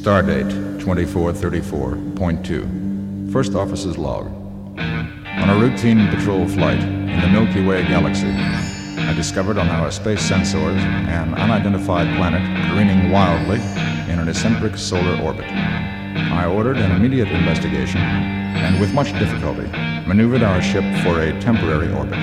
Stardate 2434.2. First Officer's Log. On a routine patrol flight in the Milky Way galaxy, I discovered on our space sensors an unidentified planet careening wildly in an eccentric solar orbit. I ordered an immediate investigation and, with much difficulty, maneuvered our ship for a temporary orbit.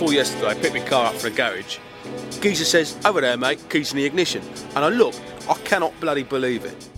Before yesterday, I picked my car up for a garage. Geezer says, over there, mate, keys in the ignition. And I look, I cannot bloody believe it.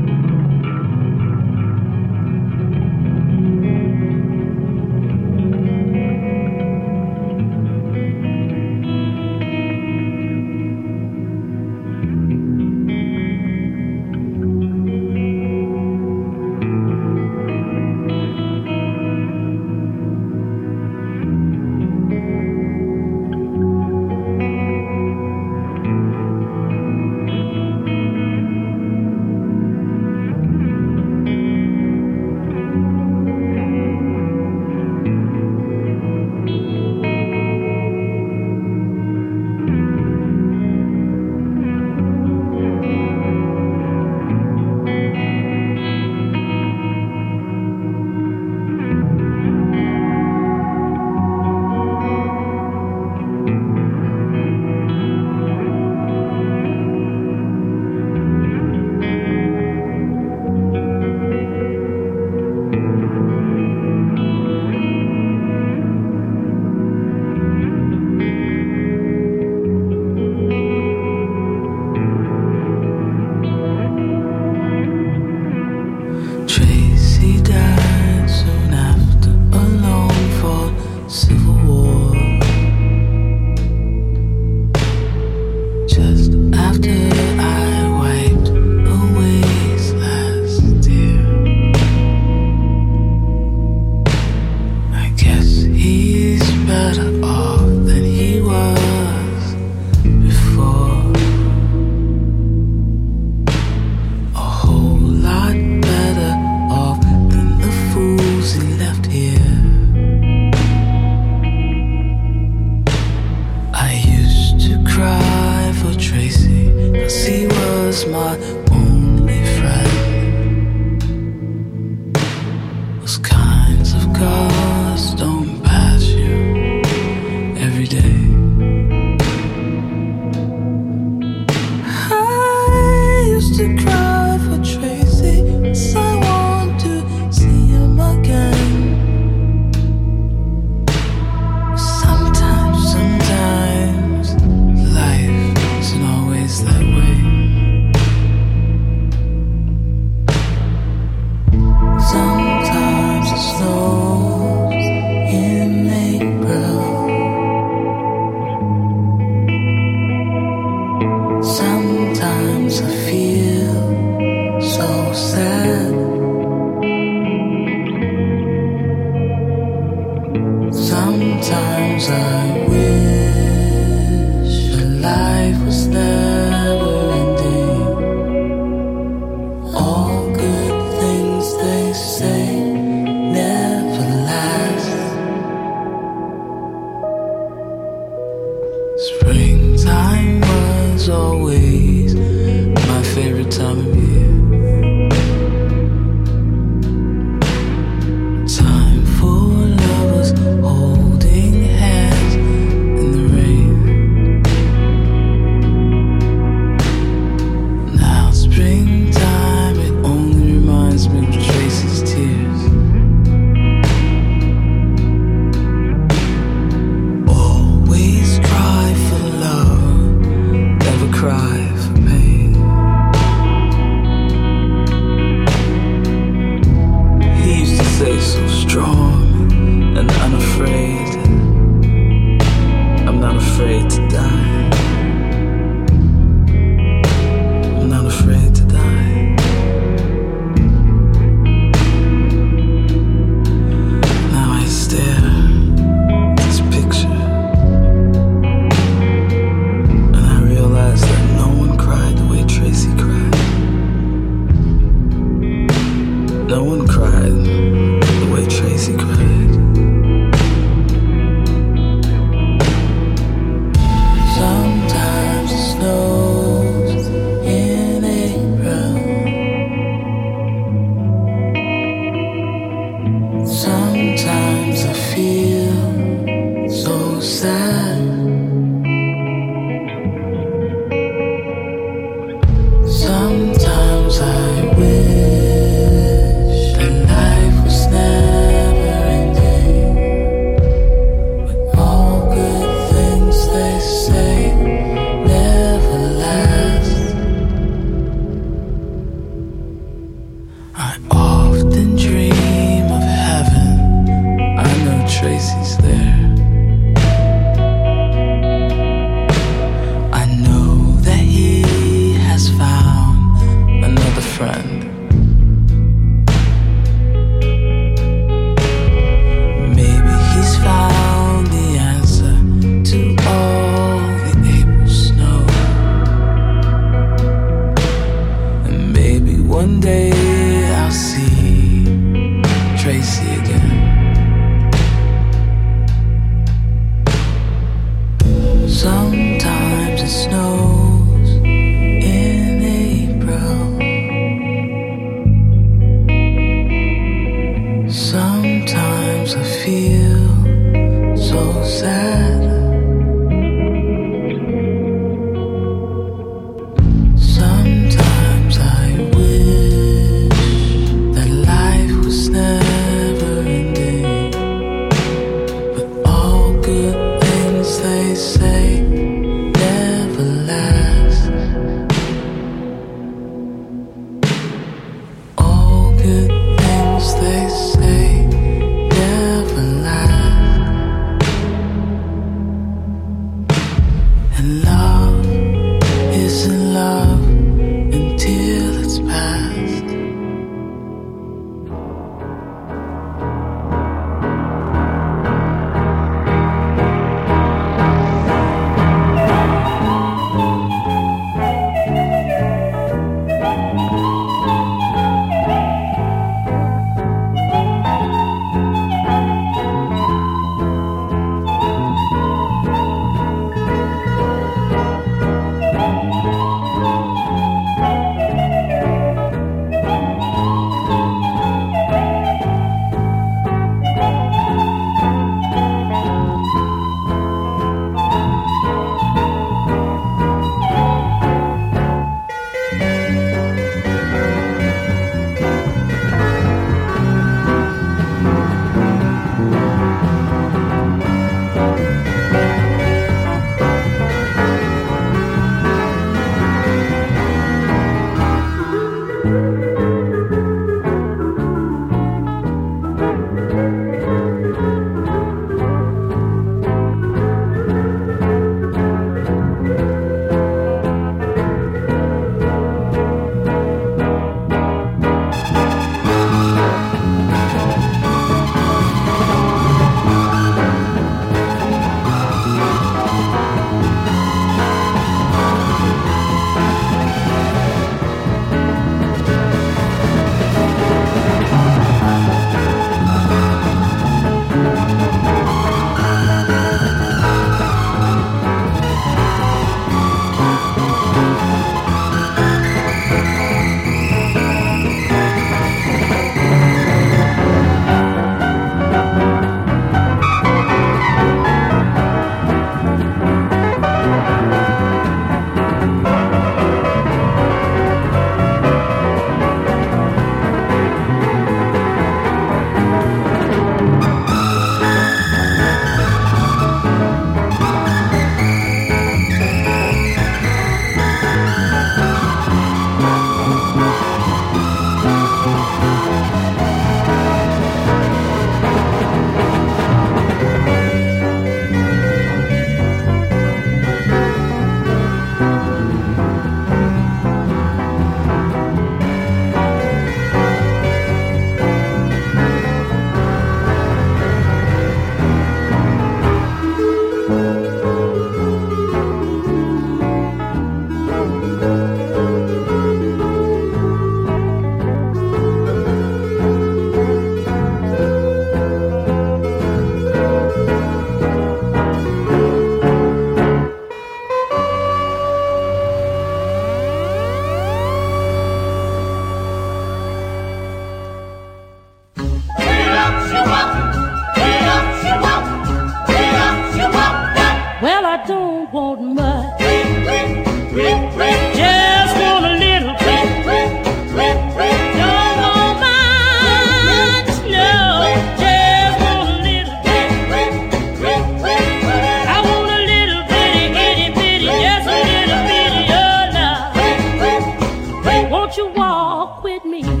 you walk with me?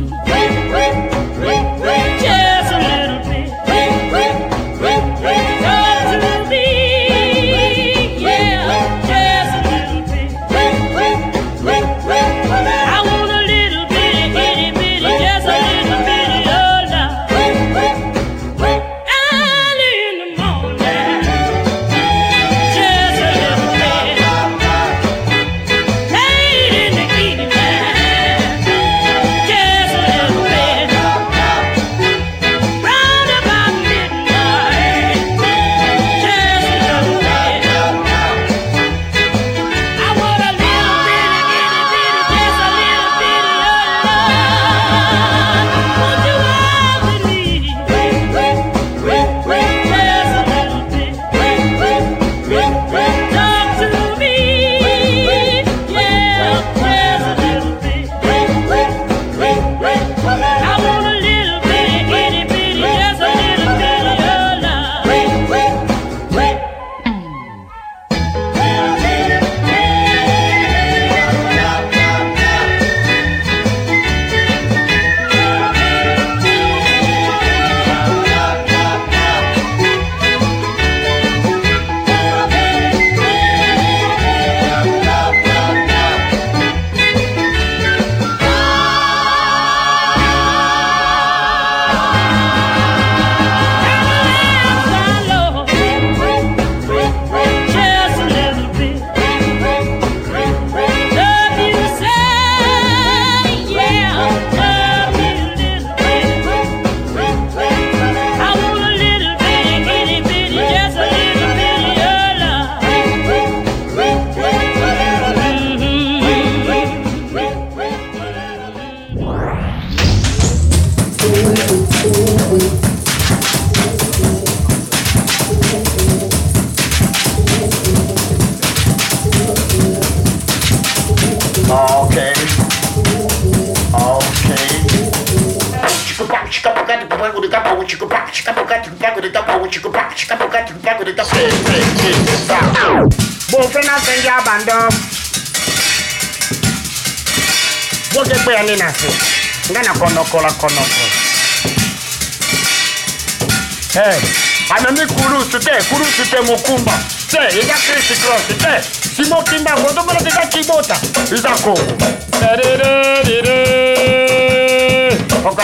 ndenge na se? Nga na konokola konoko eh, amemi kulusu te kulusu te mokumba. Te eza krisi krosi te. Simokimba kotokolaka eza kibota. Eza kongo oka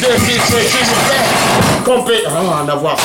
de fils, je suis compétent en avoir.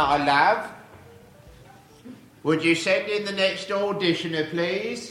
My love? Would you send in the next auditioner, please?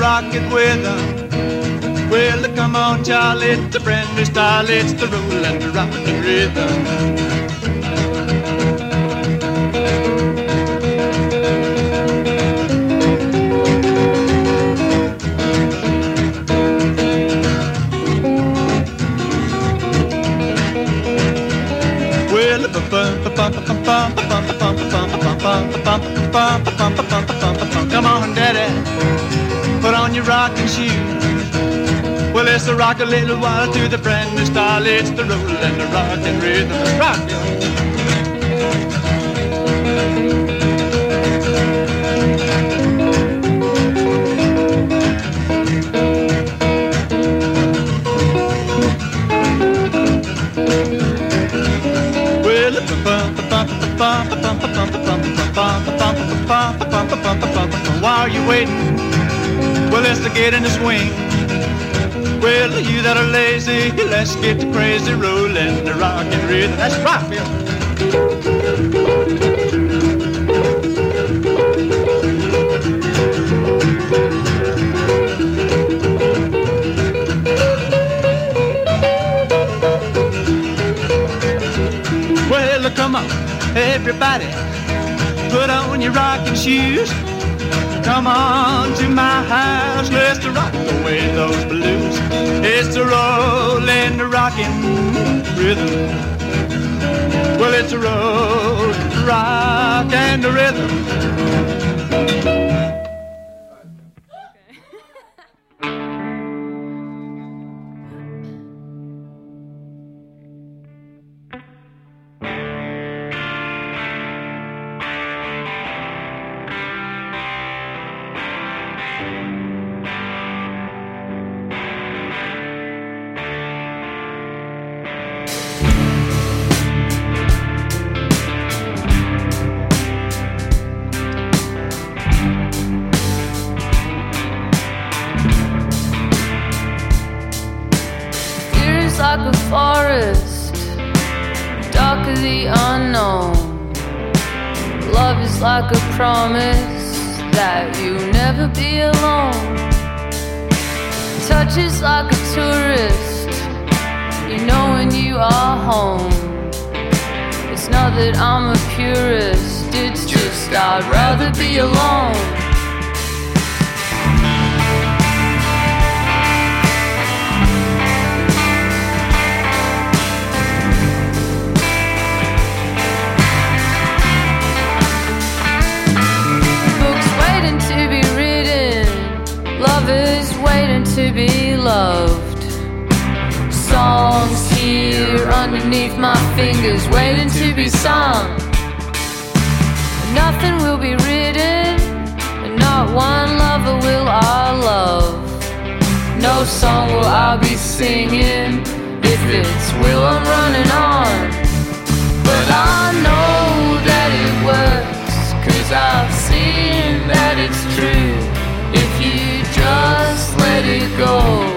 rocket with them. Well, come on, Charlie, it's the brand new style, it's the rule and the rock and rhythm. bum bum bum bum you. Well, it's a rock a little while to the friendly style. It's the roll and the rock and rhythm. Rock. While you're waiting well, let's get in the swing. Well, you that are lazy, let's get the crazy rolling, the rockin' rhythm. That's right, Phil. Well, come on, everybody, put on your rockin' shoes. Come on to my house, let's to rock away those blues. It's a rollin', the rockin' rhythm. Well, it's a roll, rock and a rhythm. beneath my fingers, waiting to be sung. Nothing will be written, and not one lover will I love. No song will I be singing if it's will I'm running on. But I know that it works, cause I've seen that it's true. If you just let it go.